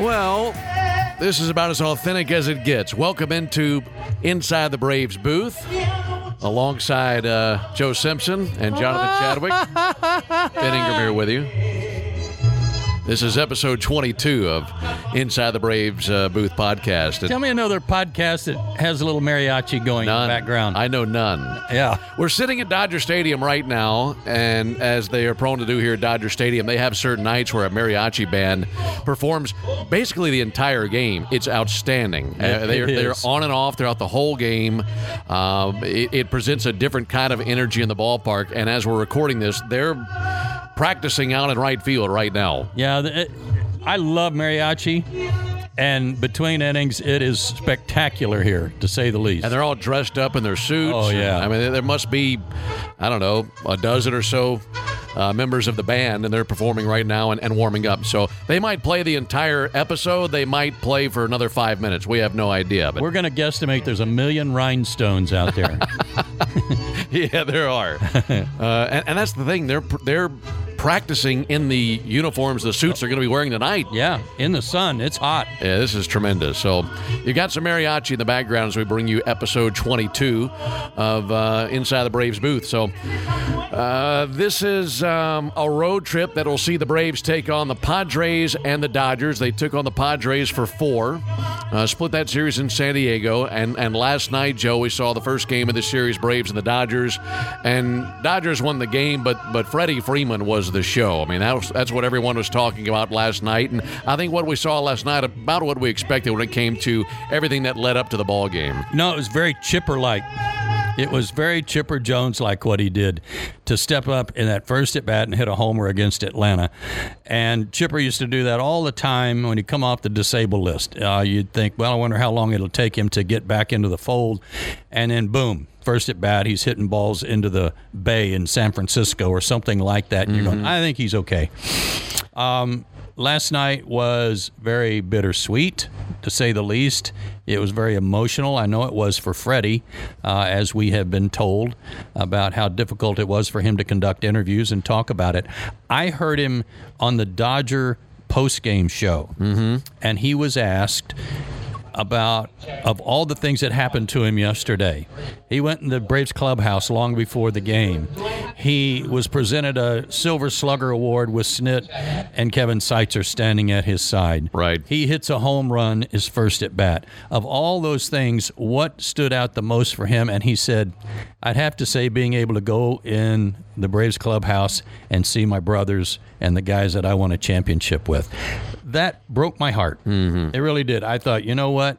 Well, this is about as authentic as it gets. Welcome into Inside the Braves booth alongside uh, Joe Simpson and Jonathan Chadwick. ben Ingram here with you. This is episode 22 of Inside the Braves uh, booth podcast. Tell me another podcast that has a little mariachi going none, in the background. I know none. yeah. We're sitting at Dodger Stadium right now, and as they are prone to do here at Dodger Stadium, they have certain nights where a mariachi band performs basically the entire game. It's outstanding. It- Uh, they're, it they're on and off throughout the whole game. Um, it, it presents a different kind of energy in the ballpark, and as we're recording this, they're practicing out in right field right now. Yeah. it- I love mariachi. And between innings, it is spectacular here, to say the least. And they're all dressed up in their suits. Oh, yeah. I mean, there must be, I don't know, a dozen or so uh, members of the band, and they're performing right now and, and warming up. So they might play the entire episode. They might play for another five minutes. We have no idea. But We're going to guesstimate there's a million rhinestones out there. yeah, there are. uh, and, and that's the thing. They're they're practicing in the uniforms, the suits they're going to be wearing tonight. yeah. In the sun. It's hot. Yeah, this is tremendous. So, you got some mariachi in the background as we bring you episode 22 of uh, Inside the Braves booth. So, uh, this is um, a road trip that will see the Braves take on the Padres and the Dodgers. They took on the Padres for four, uh, split that series in San Diego. And, and last night, Joe, we saw the first game of the series, Braves and the Dodgers. And Dodgers won the game, but but Freddie Freeman was the show. I mean, that was, that's what everyone was talking about last night. And I think what we saw last night about what we expected when it came to everything that led up to the ball game. No, it was very chipper like. It was very Chipper Jones like what he did to step up in that first at bat and hit a homer against Atlanta. And Chipper used to do that all the time when he come off the disabled list. Uh, you'd think, well, I wonder how long it'll take him to get back into the fold. And then boom, first at bat, he's hitting balls into the bay in San Francisco or something like that. And you're going, I think he's okay. Um, last night was very bittersweet, to say the least. It was very emotional. I know it was for Freddie, uh, as we have been told about how difficult it was for him to conduct interviews and talk about it. I heard him on the Dodger post-game show, and he was asked about of all the things that happened to him yesterday. He went in the Braves clubhouse long before the game. He was presented a Silver Slugger Award with Snit and Kevin Seitzer standing at his side. Right. He hits a home run his first at bat. Of all those things, what stood out the most for him? And he said, I'd have to say being able to go in the Braves clubhouse and see my brothers and the guys that I won a championship with. That broke my heart. Mm-hmm. It really did. I thought, you know what?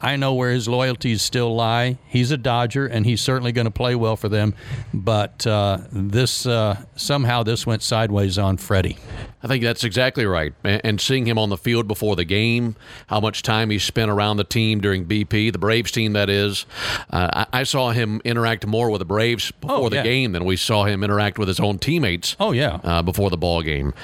I know where his loyalties still lie. He's a Dodger, and he's certainly going to play well for them. But uh, this uh, somehow this went sideways on Freddie. I think that's exactly right. And seeing him on the field before the game, how much time he spent around the team during BP, the Braves team, that is. Uh, I-, I saw him interact more with the Braves before Oh, the yeah. game than we saw him interact with his own teammates. Oh, yeah. Uh, before the ball game,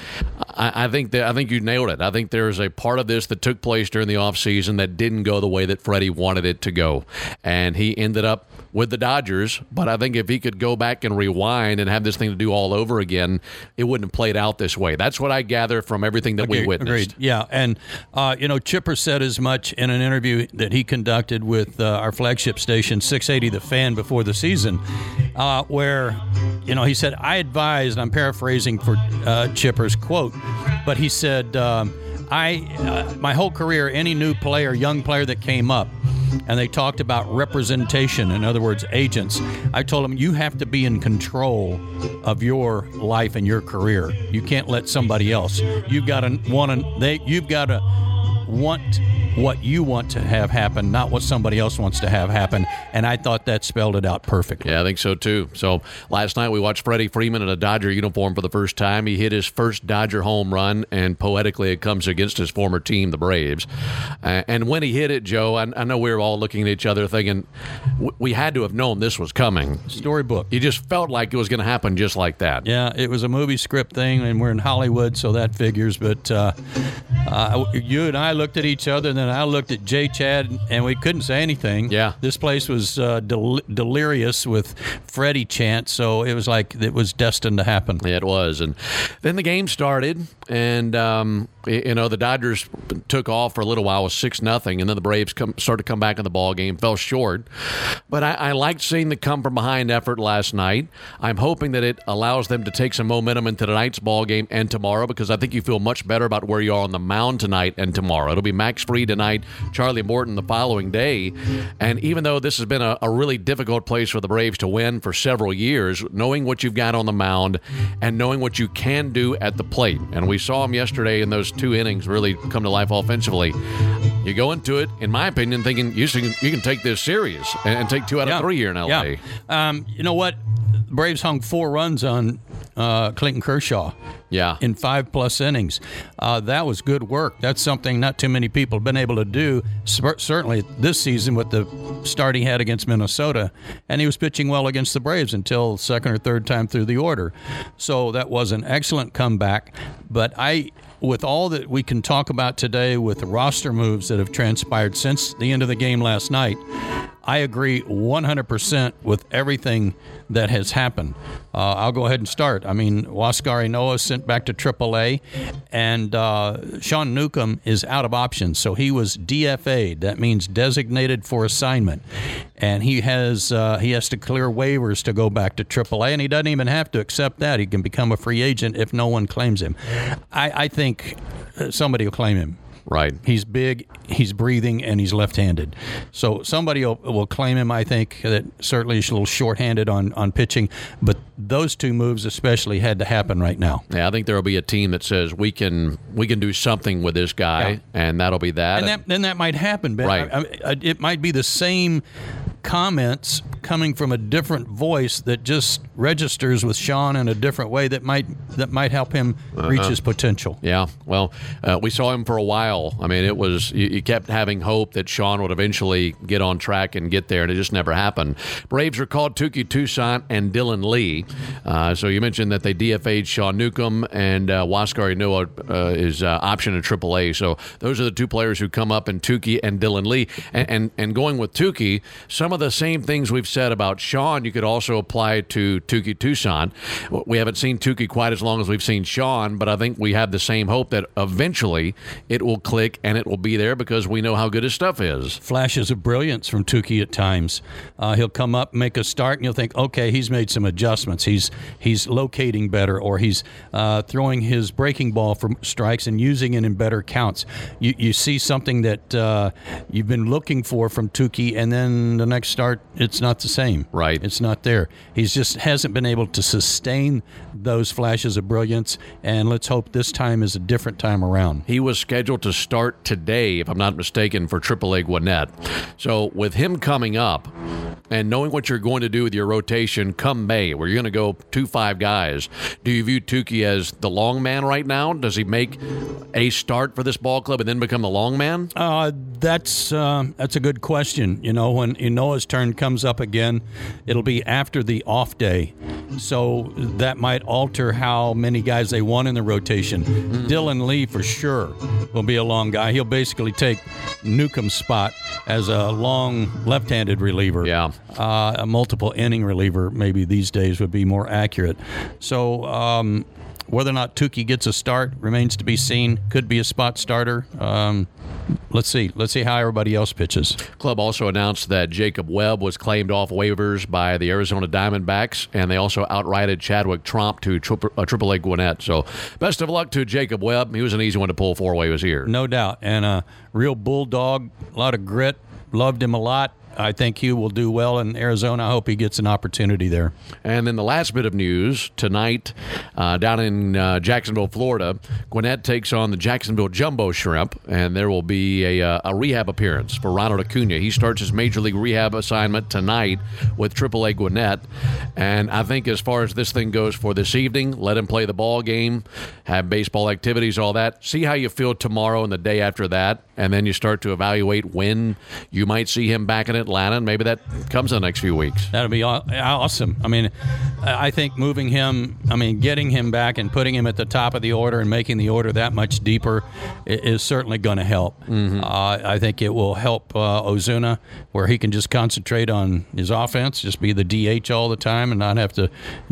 I-, I think that I think you nailed it. I think there's a part of this that took place during the offseason that didn't go the way that Freddie wanted it to go, and he ended up with the Dodgers. But I think if he could go back and rewind and have this thing to do all over again, it wouldn't have played out this way. That's what I gather from everything that we witnessed. Agreed. Yeah, and uh, you know, Chipper said as much in an interview that he conducted with uh, our flagship station, 680 The Fan, before the season, uh, where you know he said, "I advised." I'm paraphrasing for uh, Chipper's quote, but he said. Um, I, uh, my whole career, any new player, young player that came up, and they talked about representation, in other words, agents. I told them you have to be in control of your life and your career. You can't let somebody else. You've got to want to. They. You've got to want what you want to have happen, not what somebody else wants to have happen. And I thought that spelled it out perfectly. Yeah, I think so too. So last night we watched Freddie Freeman in a Dodger uniform for the first time. He hit his first Dodger home run, and poetically, it comes against his former team, the Braves. Uh, and when he hit it, Joe, I, I, know we were all looking at each other thinking w- we had to have known this was coming. Storybook. You just felt like it was going to happen just like that. Yeah, it was a movie script thing, and we're in Hollywood, so that figures. But uh, uh, you and I looked at each other, and then I looked at Jay Chad, and we couldn't say anything. Yeah. This place was uh, del- delirious with Freddie chant, so it was like it was destined to happen. Yeah, it was. And then the game started, and um, you know the Dodgers took off for a little while with six nothing, and then the Braves come, started to come back in the ball game, fell short. But I, I liked seeing the come from behind effort last night. I'm hoping that it allows them to take some momentum into tonight's ball game and tomorrow because I think you feel much better about where you are on the mound tonight and tomorrow. It'll be Max Fried tonight, Charlie Morton the following day. And even though this has been a, a, really difficult place for the Braves to win for several years, knowing what you've got on the mound and knowing what you can do at the plate, and we saw them yesterday in those two innings really come to life offensively. You go into it, in my opinion, thinking you can, you can take this serious and, and take two out yeah. of three here in LA. Yeah. Um, you know what? Braves hung four runs on uh, Clayton Kershaw. Yeah. In five plus innings. Uh, that was good work. That's something not too many people have been able to do, certainly this season with the start he had against Minnesota. And he was pitching well against the Braves until second or third time through the order. So that was an excellent comeback. But I with all that we can talk about today with the roster moves that have transpired since the end of the game last night, I agree 100% with everything that has happened. Uh, I'll go ahead and start. I mean, Huascar Ynoa sent back to AAA, and uh, Sean Newcomb is out of options, so he was DFA'd. That means designated for assignment, and he has uh, he has to clear waivers to go back to AAA, and he doesn't even have to accept that. He can become a free agent if no one claims him. I, I think somebody will claim him. Right. He's big, he's breathing, and he's left handed. So somebody will, will, claim him. I think that certainly he's a little short handed on, on pitching, but those two moves especially had to happen right now. Yeah, I think there will be a team that says we can we can do something with this guy, yeah. and that'll be that. And that, then that might happen, Ben. Right. I, I, it might be the same comments coming from a different voice that just registers with Sean in a different way that might that might help him uh-huh. reach his potential. Yeah, well, uh, we saw him for a while. I mean, it was you, you, kept having hope that Sean would eventually get on track and get there, and it just never happened. Braves recalled Touki Toussaint and Dylan Lee. Uh, so you mentioned that they DFA'd Sean Newcomb and uh, Huascar Ynoa uh, is uh, option in AAA. So those are the two players who come up in Touki and Dylan Lee. And, and, and going with Touki, some of the same things we've said about Sean, you could also apply to Touki Toussaint. We haven't seen Touki quite as long as we've seen Sean, but I think we have the same hope that eventually it will click and it will be there because we know how good his stuff is. Flashes of brilliance from Touki at times. Uh, he'll come up, make a start, and you'll think, okay, he's made some adjustments. He's he's locating better, or he's uh, throwing his breaking ball for strikes and using it in better counts. You you see something that uh, you've been looking for from Touki, and then the next start, it's not the same. Right. It's not there. He's just hasn't been able to sustain those flashes of brilliance, and let's hope this time is a different time around. He was scheduled to start today, if I'm not mistaken, for AAA Gwinnett. So with him coming up and knowing what you're going to do with your rotation come May, where you're going to go two five guys, do you view Touki as the long man right now? Does he make a start for this ball club and then become the long man? Uh, that's uh, that's a good question. You know, when Ynoa's turn comes up again, it'll be after the off day, so that might alter how many guys they want in the rotation. Mm-hmm. Dylan Lee for sure will be a long guy. He'll basically take Newcomb's spot as a long left-handed reliever. Yeah, uh, a multiple inning reliever maybe these days would be more accurate. So. Um, whether or not Touki gets a start remains to be seen. Could be a spot starter. Um, let's see. Let's see how everybody else pitches. Club also announced that Jacob Webb was claimed off waivers by the Arizona Diamondbacks, and they also outrighted Chadwick Tromp to triple, uh, AAA Gwinnett. So, best of luck to Jacob Webb. He was an easy one to pull for while he was here. No doubt. And a real bulldog, a lot of grit. Loved him a lot. I think Hugh will do well in Arizona. I hope he gets an opportunity there. And then the last bit of news tonight, uh, down in uh, Jacksonville, Florida, Gwinnett takes on the Jacksonville Jumbo Shrimp, and there will be a, uh, a rehab appearance for Ronald Acuna. He starts his major league rehab assignment tonight with AAA Gwinnett, and I think as far as this thing goes for this evening, let him play the ball game, have baseball activities, all that. See how you feel tomorrow and the day after that, and then you start to evaluate when you might see him back in Atlanta, and maybe that comes in the next few weeks. That'll be awesome. I mean, I think moving him, I mean, getting him back and putting him at the top of the order and making the order that much deeper is certainly going to help. Mm-hmm. Uh, I think it will help uh, Ozuna, where he can just concentrate on his offense, just be the DH all the time, and not have to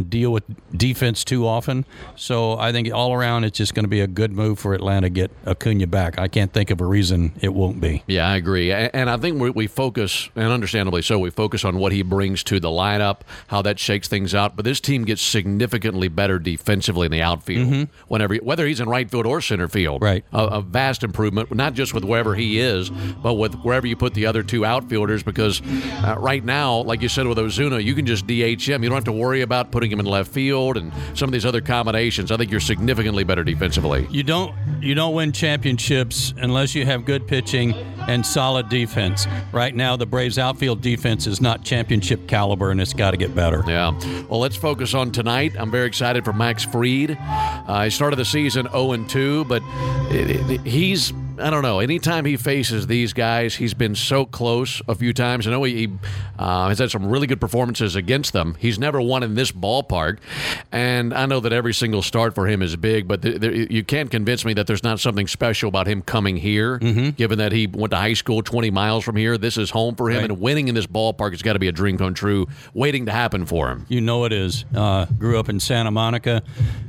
deal with defense too often. So I think all around, it's just going to be a good move for Atlanta to get Acuna back. I can't think of a reason it won't be. Yeah, I agree, and I think we focus, and understandably so, we focus on what he brings to the lineup, how that shakes things out. But this team gets significantly better defensively in the outfield mm-hmm. whenever, whether he's in right field or center field. Right, a, a, vast improvement, not just with wherever he is, but with wherever you put the other two outfielders. Because uh, right now, like you said with Ozuna, you can just DH him. You don't have to worry about putting him in left field and some of these other combinations. I think you're significantly better defensively. You don't you don't win championships unless you have good pitching and solid defense. Right now, the Braves outfield defense is not championship caliber, and it's got to get better. Yeah. Well, let's focus on tonight. I'm very excited for Max Fried. Uh, he started the season 0 2, but it, it, he's I don't know. Anytime he faces these guys, he's been so close a few times. I know he uh, has had some really good performances against them. He's never won in this ballpark, and I know that every single start for him is big. But th- th- you can't convince me that there's not something special about him coming here. Mm-hmm. Given that he went to high school 20 miles from here, this is home for him, right. and winning in this ballpark has got to be a dream come true, waiting to happen for him. You know it is. Uh, grew up in Santa Monica,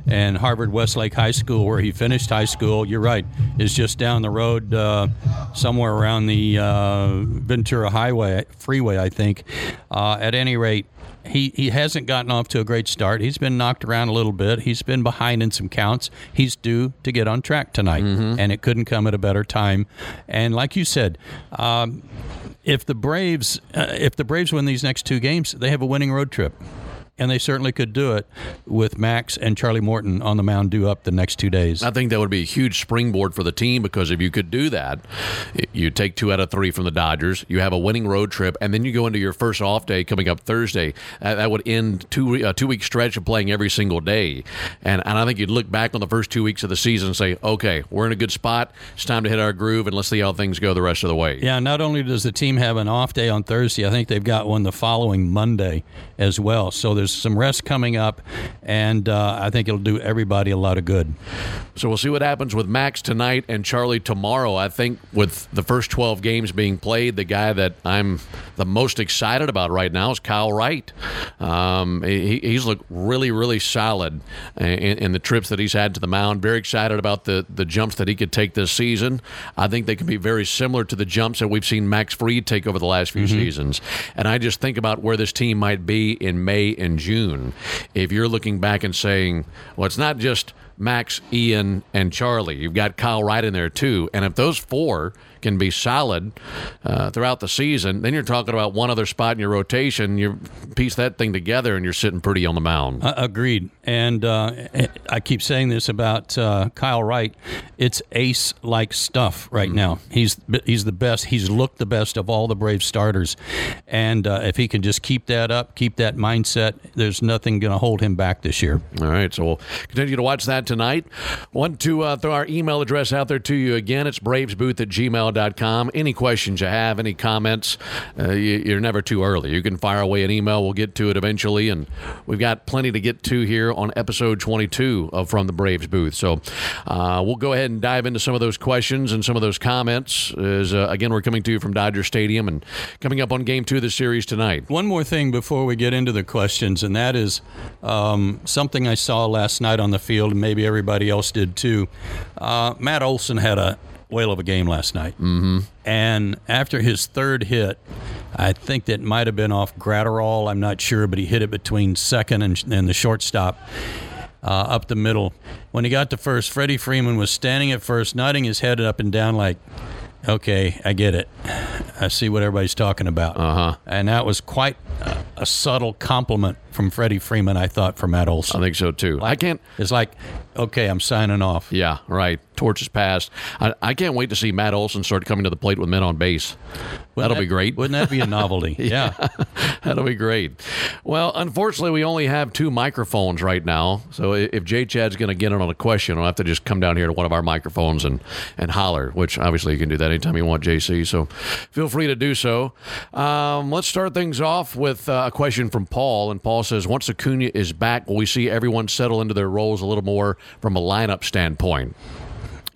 and Harvard Westlake High School, where he finished high school. You're right, is just down the road, uh, somewhere around the uh, Ventura Highway Freeway, I think. Uh, at any rate, he, he hasn't gotten off to a great start. He's been knocked around a little bit. He's been behind in some counts. He's due to get on track tonight, mm-hmm. and it couldn't come at a better time. And like you said, um, if the Braves uh, if the Braves win these next two games, they have a winning road trip and they certainly could do it with Max and Charlie Morton on the mound due up the next two days. I think that would be a huge springboard for the team because if you could do that, you take two out of three from the Dodgers, you have a winning road trip, and then you go into your first off day coming up Thursday. That would end two a two week stretch of playing every single day, and and I think you'd look back on the first two weeks of the season and say, okay, we're in a good spot. It's time to hit our groove and let's see how things go the rest of the way. Yeah. Not only does the team have an off day on Thursday, I think they've got one the following Monday as well. So there's there's some rest coming up, and uh, I think it'll do everybody a lot of good. So we'll see what happens with Max tonight and Charlie tomorrow. I think with the first 12 games being played, the guy that I'm the most excited about right now is Kyle Wright. Um, he, he's looked really, really solid in, in, the trips that he's had to the mound. Very excited about the, the jumps that he could take this season. I think they can be very similar to the jumps that we've seen Max Fried take over the last few mm-hmm. seasons. And I just think about where this team might be in May and June, if you're looking back and saying, well, it's not just Max, Ian, and Charlie. You've got Kyle Wright in there too. And if those four can be solid uh, throughout the season, then you're talking about one other spot in your rotation. You piece that thing together, and you're sitting pretty on the mound. Uh, agreed. And uh, I keep saying this about uh, Kyle Wright. It's ace-like stuff right mm-hmm. now. He's he's the best. He's looked the best of all the Brave starters, and uh, if he can just keep that up, keep that mindset, there's nothing going to hold him back this year. All right, so we'll continue to watch that tonight. Want to uh, throw our email address out there to you again? It's bravesbooth at gmail gmail.com. Any questions you have, any comments, uh, you, are never too early. You can fire away an email. We'll get to it eventually. And we've got plenty to get to here on episode 22 of From the Braves Booth. So uh, we'll go ahead and dive into some of those questions and some of those comments. As, uh, again, we're coming to you from Dodger Stadium and coming up on game two of the series tonight. One more thing before we get into the questions, and that is um, something I saw last night on the field, and maybe everybody else did too. Uh, Matt Olson had a whale of a game last night. Mm-hmm. And after his third hit, I think that might have been off Graterol. I'm not sure, but he hit it between second and, and the shortstop. Uh, up the middle. When he got to first, Freddie Freeman was standing at first, nodding his head up and down like, okay, I get it. I see what everybody's talking about. Uh huh. And that was quite a, a subtle compliment from Freddie Freeman, I thought, for Matt Olson. I think so too. I can't. It's like, okay, I'm signing off. Yeah, right. Torch is passed. I, I can't wait to see Matt Olson start coming to the plate with men on base. Wouldn't That'll that- be great. Wouldn't that be a novelty? yeah. That'll be great. Well, unfortunately, we only have two microphones right now. So if J Chad's going to get in on a question, I'll have to just come down here to one of our microphones and, and holler, which obviously you can do that anytime you want, JC. So feel free to do so. Um, let's start things off with uh, a question from Paul. And Paul says, Once Acuna is back, will we see everyone settle into their roles a little more from a lineup standpoint?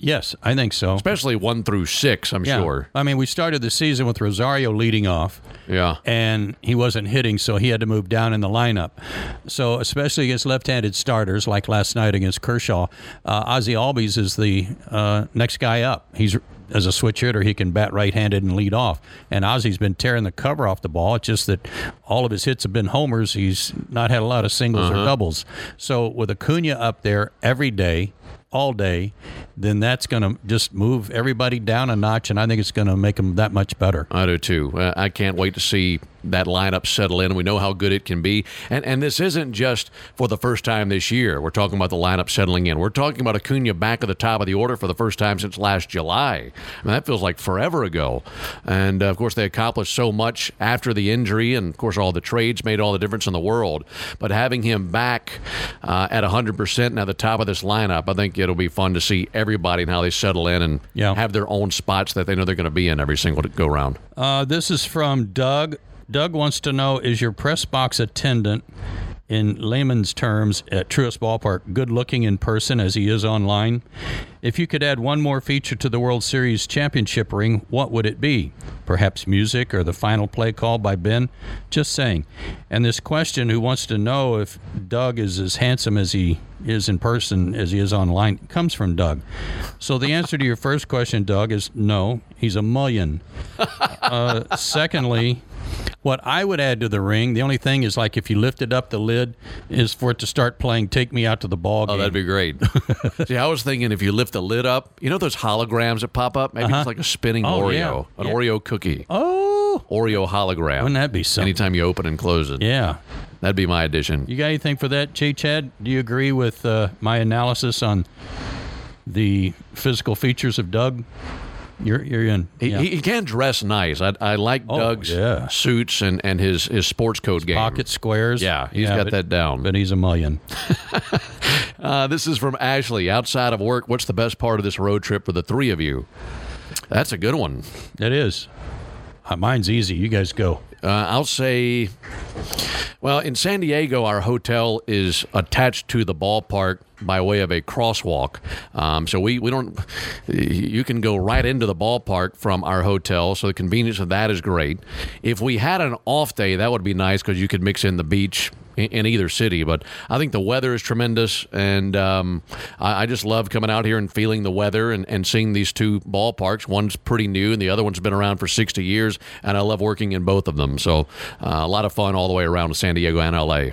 Yes, I think so. Especially one through six, I'm Yeah. sure. I mean, we started the season with Rosario leading off. Yeah. and he wasn't hitting, so he had to move down in the lineup. So, especially against left-handed starters, like last night against Kershaw, uh, Ozzie Albies is the uh, next guy up. He's as a switch hitter, he can bat right-handed and lead off. And Ozzie's been tearing the cover off the ball. It's just that all of his hits have been homers. He's not had a lot of singles or doubles. So, with Acuna up there every day. All day, then that's going to just move everybody down a notch, and I think it's going to make them that much better. I do too. Uh, I can't wait to see that lineup settle in. And we know how good it can be, and and this isn't just for the first time this year. We're talking about the lineup settling in. We're talking about Acuna back at the top of the order for the first time since last July. I mean, that feels like forever ago. And uh, of course, they accomplished so much after the injury, and of course, all the trades made all the difference in the world. But having him back uh, at 100 percent and at the top of this lineup, I think it'll be fun to see everybody and how they settle in and Yeah. have their own spots that they know they're going to be in every single go round. Uh, this is from Doug. Doug wants to know Is your press box attendant, in layman's terms, at Truist Ballpark, good looking in person as he is online? If you could add one more feature to the World Series championship ring, what would it be? Perhaps music or the final play call by Ben? Just saying. And this question who wants to know if Doug is as handsome as he is in person as he is online comes from Doug. So the answer to your first question, Doug, is no. He's a mullion. Uh, secondly, what I would add to the ring, the only thing is like if you lifted up the lid, is for it to start playing "Take Me Out to the Ball Game." Oh, that'd be great. See, I was thinking if you lift the lid up, you know those holograms that pop up? Maybe it's like a spinning Oh, Oreo, yeah. an Yeah. Oreo cookie, oh, Oreo hologram. wouldn't that be something? Anytime you open and close it. Yeah. That'd be my addition. You got anything for that, J. Chad? Do you agree with uh, my analysis on the physical features of Doug? You're you're in. He, yeah. he, he can dress nice. I, I like Oh, Doug's yeah. suits and, and his, his sports code game. Pocket squares. Yeah, he's got but- that down. But he's a million. Uh, this is from Ashley. Outside of work, what's the best part of this road trip for the three of you? That's a good one. It is. Uh, mine's easy. You guys go. Uh, I'll say, well, in San Diego, our hotel is attached to the ballpark by way of a crosswalk. Um, so we, we don't, you can go right into the ballpark from our hotel. So the convenience of that is great. If we had an off day, that would be nice because you could mix in the beach in, either city. But I think the weather is tremendous. And um, I, I just love coming out here and feeling the weather and, and seeing these two ballparks. One's pretty new and the other one's been around for 60 years. And I love working in both of them. So uh, a lot of fun all the way around San Diego and LA.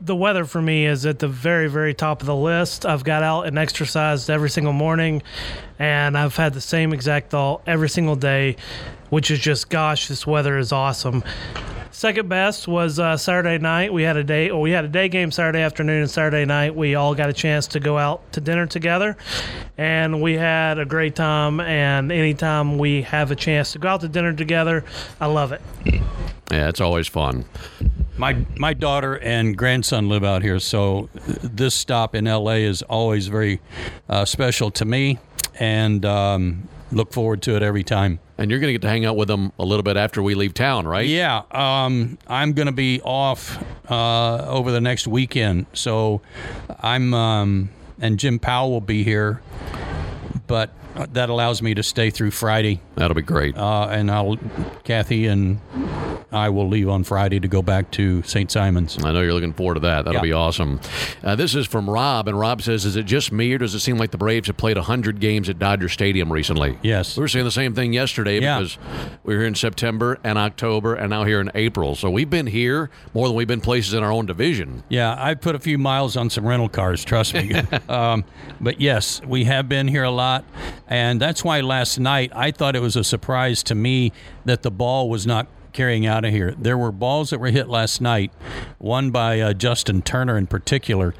the weather for me is at the very, very top of the list. I've got out and exercised every single morning, and I've had the same exact thought every single day, which is just, gosh, this weather is awesome. Second best was uh, Saturday night. We had a day, well, we had a day game Saturday afternoon and Saturday night. We all got a chance to go out to dinner together, and we had a great time. And anytime we have a chance to go out to dinner together, I love it. Yeah, it's always fun. My my daughter and grandson live out here, so this stop in LA is always very uh, special to me, and um, look forward to it every time. And you're going to get to hang out with them a little bit after we leave town, right? Yeah, um, I'm going to be off uh, over the next weekend, so I'm um, and Jim Powell will be here, but that allows me to stay through Friday, That'll be great. uh, and I'll Kathy and I will leave on Friday to go back to St. Simon's. I know you're looking forward to that. That'll Yeah. be awesome. Uh, this is from Rob, and Rob says, "Is it just me, or does it seem like the Braves have played hundred games at Dodger Stadium recently?" Yes. we were saying the same thing yesterday Yeah. because we were here in September and October, and now here in April. So we've been here more than we've been places in our own division. Yeah, I put a few miles on some rental cars, trust me. um, but yes, we have been here a lot. And that's why last night I thought it was a surprise to me that the ball was not carrying out of here. There were balls that were hit last night, one by uh, Justin Turner in particular,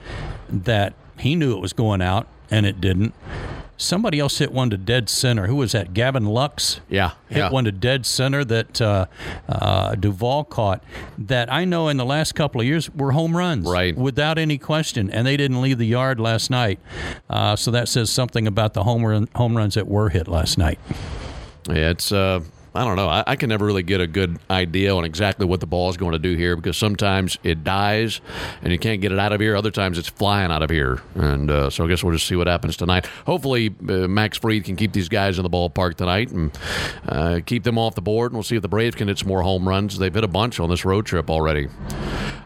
that he knew it was going out and it didn't. Somebody else hit one to dead center. Who was that? Gavin Lux? Yeah, hit yeah. one to dead center that uh, uh, Duvall caught. That I know in the last couple of years were home runs, Right. without any question. And they didn't leave the yard last night, uh, so that says something about the home run, home runs that were hit last night. Yeah, it's uh, I don't know. I, I can never really get a good idea on exactly what the ball is going to do here because sometimes it dies and you can't get it out of here. Other times it's flying out of here, and uh, so I guess we'll just see what happens tonight. Hopefully, uh, Max Fried can keep these guys in the ballpark tonight and uh, keep them off the board. And we'll see if the Braves can hit some more home runs. They've hit a bunch on this road trip already.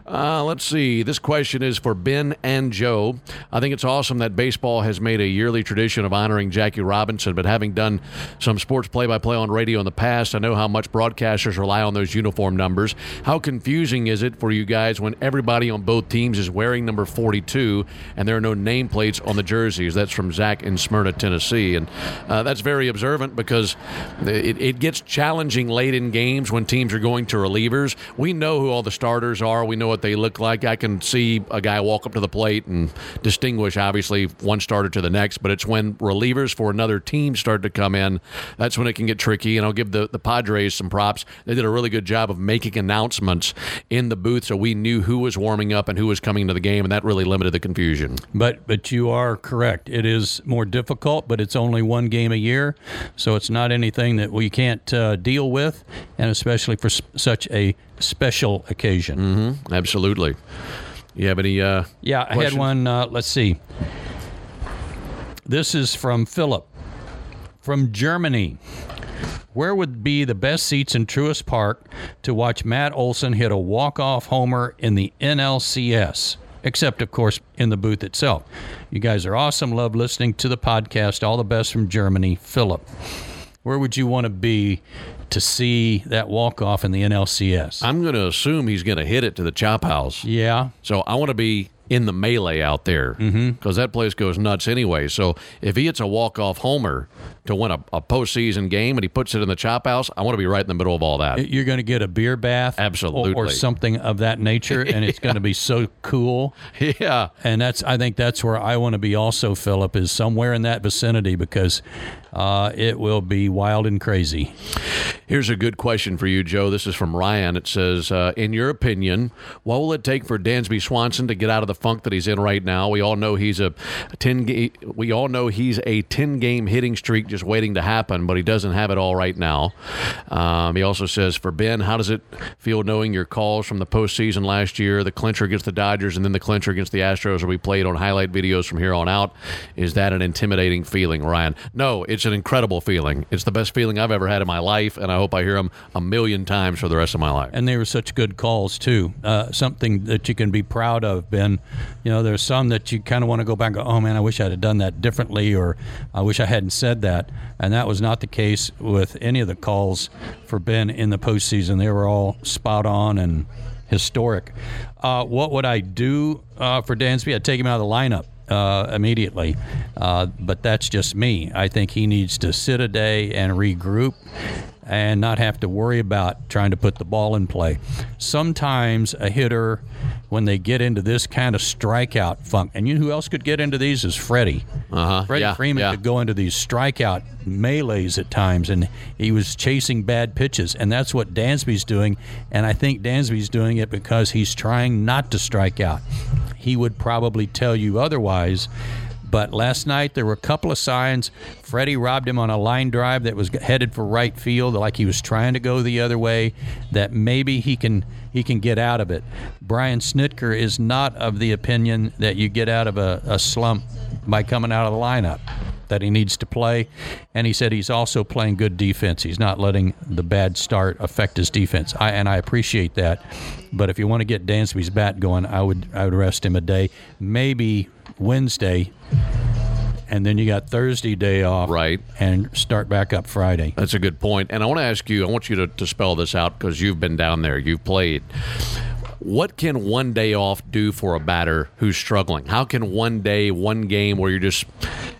Uh, let's see. This question is for Ben and Joe. I think it's awesome that baseball has made a yearly tradition of honoring Jackie Robinson, but having done some sports play by play on radio in the past, I know how much broadcasters rely on those uniform numbers. How confusing is it for you guys when everybody on both teams is wearing number 42 and there are no nameplates on the jerseys? That's from Zach in Smyrna, Tennessee. And uh, that's very observant because it, it gets challenging late in games when teams are going to relievers. We know who all the starters are, we know what they look like. I can see a guy walk up to the plate and distinguish, obviously, one starter to the next, but it's when relievers for another team start to come in, that's when it can get tricky. And I'll give the, the Padres some props. They did a really good job of making announcements in the booth so we knew who was warming up and who was coming to the game, and that really limited the confusion. But but you are correct. It is more difficult, but it's only one game a year, so it's not anything that we can't uh, deal with, and especially for such a special occasion. Absolutely. You have any? Uh, Yeah, I had one. Uh, let's see. This is from Philip from Germany. Where would be the best seats in Truist Park to watch Matt Olson hit a walk-off homer in the NLCS? Except, of course, in the booth itself. You guys are awesome. Love listening to the podcast. All the best from Germany, Philip. Where would you want to be to see that walk-off in the NLCS? I'm going to assume he's going to hit it to the chop house. yeah, So I want to be in the melee out there mm-hmm. because that place goes nuts anyway. So if he hits a walk-off homer to win a, a postseason game and he puts it in the chop house, I want to be right in the middle of all that. you're going to get a beer bath, or- or, something of that nature, and it's going to be so cool. yeah. And that's I think that's where I want to be also, Philip, is somewhere in that vicinity because uh, it will be wild and crazy. Here's a good question for you, Joe. This is from Ryan. It says, uh, "In your opinion, what will it take for Dansby Swanson to get out of the funk that he's in right now? We all know he's a ten. Ga- we all know he's a ten game hitting streak just waiting to happen, but he doesn't have it all right now." Um, he also says, "For Ben, how does it feel knowing your calls from the postseason last year, the clincher against the Dodgers, and then the clincher against the Astros, will be played on highlight videos from here on out? Is that an intimidating feeling, Ryan? No, it's an incredible feeling. It's the best feeling I've ever had in my life, and I hope I hear them a million times for the rest of my life. And they were such good calls too. Uh, something that you can be proud of, Ben. You know, there's some that you kind of want to go back and go, "Oh man, I wish I'd have done that differently," or "I wish I hadn't said that." And that was not the case with any of the calls for Ben in the postseason. They were all spot on and historic. Uh, what would I do uh, for Dansby? I'd take him out of the lineup uh, immediately. Uh, but that's just me. I think he needs to sit a day and regroup and not have to worry about trying to put the ball in play. Sometimes a hitter, when they get into this kind of strikeout funk, and you know who else could get into these is Freddie. Uh-huh. Freddie Yeah, Freeman yeah. could go into these strikeout melees at times, and he was chasing bad pitches, and that's what Dansby's doing. And I think Dansby's doing it because he's trying not to strike out. He would probably tell you otherwise. But last night there were a couple of signs. Freddie robbed him on a line drive that was headed for right field, like he was trying to go the other way. That maybe he can he can get out of it. Brian Snitker is not of the opinion that you get out of a, a slump by coming out of the lineup. that he needs to play. And he said he's also playing good defense. He's not letting the bad start affect his defense. I, and I appreciate that. But if you want to get Dansby's bat going, I would I would rest him a day, maybe Wednesday, and then you got Thursday day off, Right. and start back up Friday. That's a good point. And I want to ask you, I want you to, to spell this out because you've been down there, you've played. What can one day off do for a batter who's struggling? How can one day, one game where you're just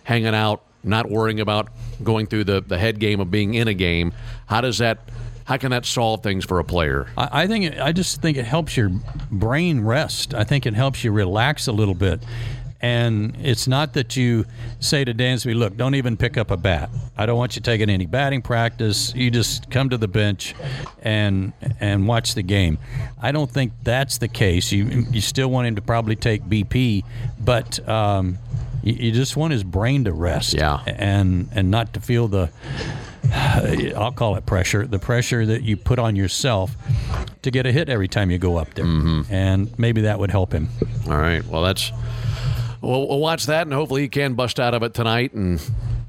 hanging out, not worrying about going through the, the head game of being in a game, how does that how can that solve things for a player? I, I think it, I just think it helps your brain rest. I think it helps you relax a little bit. And it's not that you say to Dansby, look, don't even pick up a bat. I don't want you taking any batting practice. You just come to the bench and and watch the game. I don't think that's the case. You you still want him to probably take BP, but um, you, you just want his brain to rest. Yeah. And and not to feel the I'll call it pressure, the pressure that you put on yourself to get a hit every time you go up there. And maybe that would help him. All right. Well, that's well, we'll watch that, and hopefully he can bust out of it tonight. And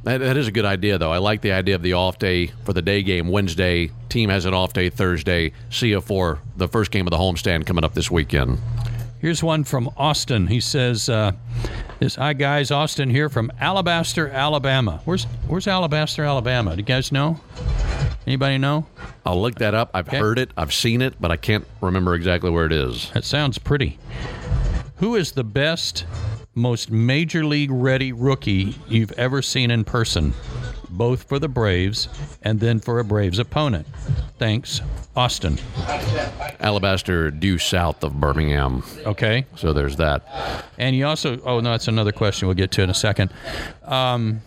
that, that is a good idea, though. I like the idea of the off day for the day game Wednesday. Team has an off day Thursday. See you for the first game of the homestand coming up this weekend. Here's one from Austin. He says, uh, "This hi guys, Austin here from Alabaster, Alabama. Where's Where's Alabaster, Alabama? Do you guys know? Anybody know? I'll look that up. I've Okay. heard it, I've seen it, but I can't remember exactly where it is. That sounds pretty. Who is the best, most major league ready rookie you've ever seen in person, both for the Braves and then for a Braves opponent? Thanks, Austin. Alabaster due south of Birmingham. Okay. So there's that. And you also, oh, no, that's another question we'll get to in a second. Um,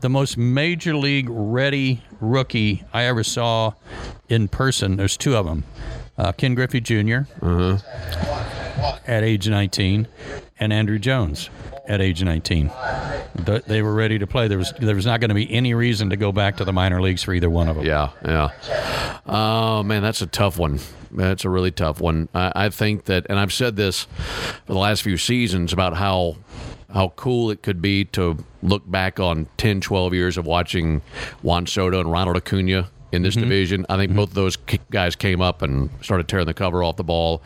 the most major league ready rookie I ever saw in person, there's two of them uh, Ken Griffey junior at age 19, and Andruw Jones at age 19. They were ready to play. There was there was not going to be any reason to go back to the minor leagues for either one of them. Yeah, yeah. Oh man, that's a tough one. That's a really tough one. I, I think that, and I've said this for the last few seasons about how how cool it could be to look back on 10, 12 years of watching Juan Soto and Ronald Acuna in this division. I think both of those guys came up and started tearing the cover off the ball.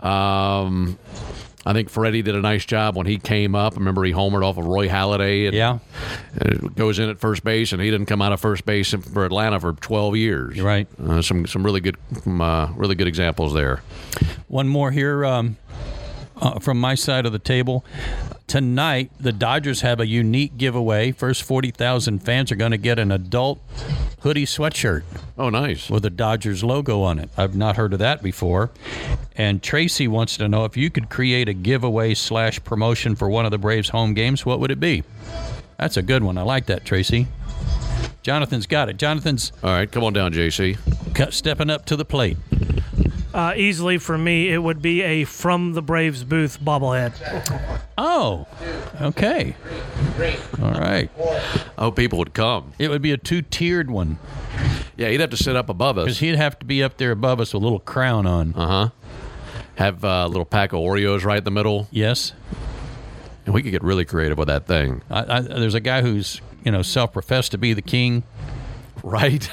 Um, I think Freddie did a nice job when he came up. I remember he homered off of Roy Halladay. And, Yeah, and goes in at first base, and he didn't come out of first base for Atlanta for 12 years. You're right. Uh, some some really good um, uh, really good examples there. One more here um, uh, from my side of the table. Tonight, the Dodgers have a unique giveaway. First 40,000 fans are going to get an adult hoodie sweatshirt Oh, nice. with a Dodgers logo on it. I've not heard of that before. And Tracy wants to know if you could create a giveaway slash promotion for one of the Braves home games, what would it be? That's a good one. I like that, Tracy. Jonathan's got it. Jonathan's All right, come on down, JC. stepping up to the plate. Uh, easily for me, it would be a from the Braves booth bobblehead. Oh, okay. All right. I hope people would come. It would be a two tiered one Yeah, he'd have to sit up above us. because he'd have to be up there above us with a little crown on. Uh huh. Have uh, a little pack of Oreos right in the middle, Yes. and we could get really creative with that thing. I, I, there's a guy who's, you know, self professed to be the king. Right?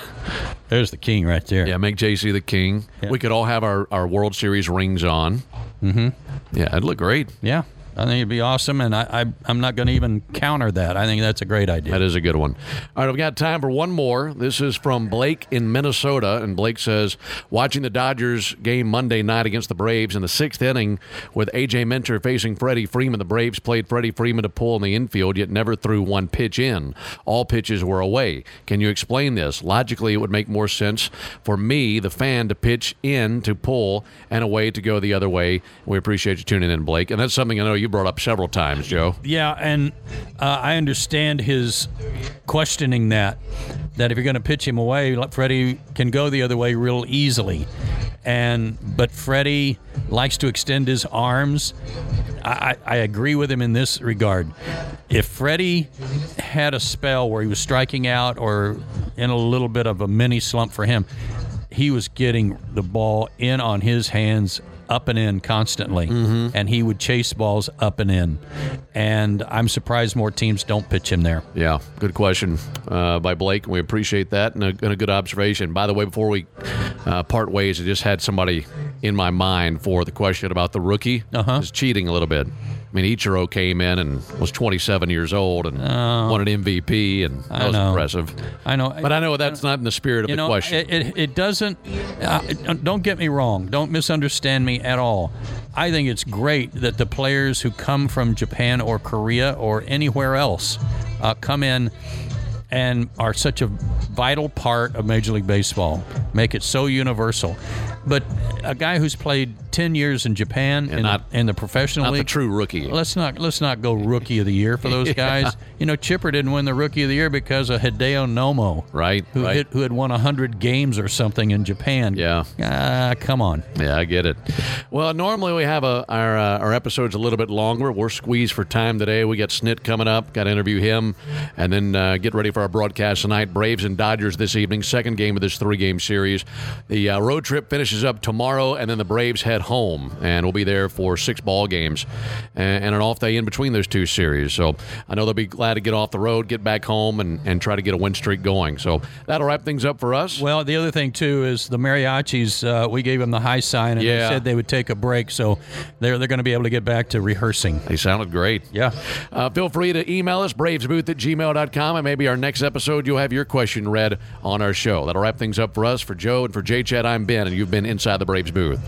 There's the king right there. Yeah, make JC the king. Yeah. We could all have our, our World Series rings on. Mm-hmm. Yeah, it'd look great. Yeah. I think it'd be awesome. And I, I, I'm not going to even counter that. I think that's a great idea. That is a good one. All right, we've got time for one more. This is from Blake in Minnesota, and Blake says, "Watching the Dodgers game Monday night against the Braves in the sixth inning, with AJ Minter facing Freddie Freeman. The Braves played Freddie Freeman to pull in the infield, yet never threw one pitch in. All pitches were away. Can you explain this? Logically, it would make more sense for me, the fan, to pitch in to pull and away to go the other way. We appreciate you tuning in, Blake, and that's something I know you brought up several times, Joe. Yeah, and uh, I understand his questioning that that if you're going to pitch him away, Freddie can go the other way real easily, and but Freddie likes to extend his arms. I, I I agree with him in this regard. If Freddie had a spell where he was striking out or in a little bit of a mini slump for him, he was getting the ball in on his hands up and in constantly, Mm-hmm. and he would chase balls up and in. And I'm surprised more teams don't pitch him there. Yeah, good question uh, by Blake. We appreciate that and a, and a good observation. By the way, before we uh, part ways, I just had somebody in my mind for the question about the rookie Uh-huh. is cheating a little bit. I mean, Ichiro came in and was 27 years old and won an MVP, and that I was know. impressive. I know, But I know that's not in the spirit of the know, question. It, it, it doesn't. Uh, don't get me wrong. Don't misunderstand me at all. I think it's great that the players who come from Japan or Korea or anywhere else uh, come in and are such a vital part of Major League Baseball, make it so universal. But a guy who's played ten years in Japan in, not- the, in the professional not the league, true rookie. Let's not let's not go rookie of the year for those guys. You know, Chipper didn't win the rookie of the year because of Hideo Nomo, Right, Who right. hit, who had won hundred games or something in Japan. Yeah. ah, come on. Yeah, I get it. Well, normally we have a, our uh, our episodes a little bit longer. We're squeezed for time today. We got Snit coming up. Got to interview him, and then uh, get ready for our broadcast tonight. Braves and Dodgers this evening. Second game of this three game series. The uh, road trip finishes up tomorrow, and then the Braves head home, and we'll be there for six ball games and, and an off day in between those two series. So I know they'll be glad to get off the road, get back home, and, and try to get a win streak going. So that'll wrap things up for us. Well, the other thing too is the mariachis. Uh, we gave them the high sign, and Yeah. they said they would take a break, so they're they're going to be able to get back to rehearsing. they sounded great. Yeah. Uh, feel free to email us, bravesbooth at gmail.com, and maybe our next episode you'll have your question read on our show. That'll wrap things up for us. For Joe and for J Chat, I'm Ben, and you've been inside the Braves booth.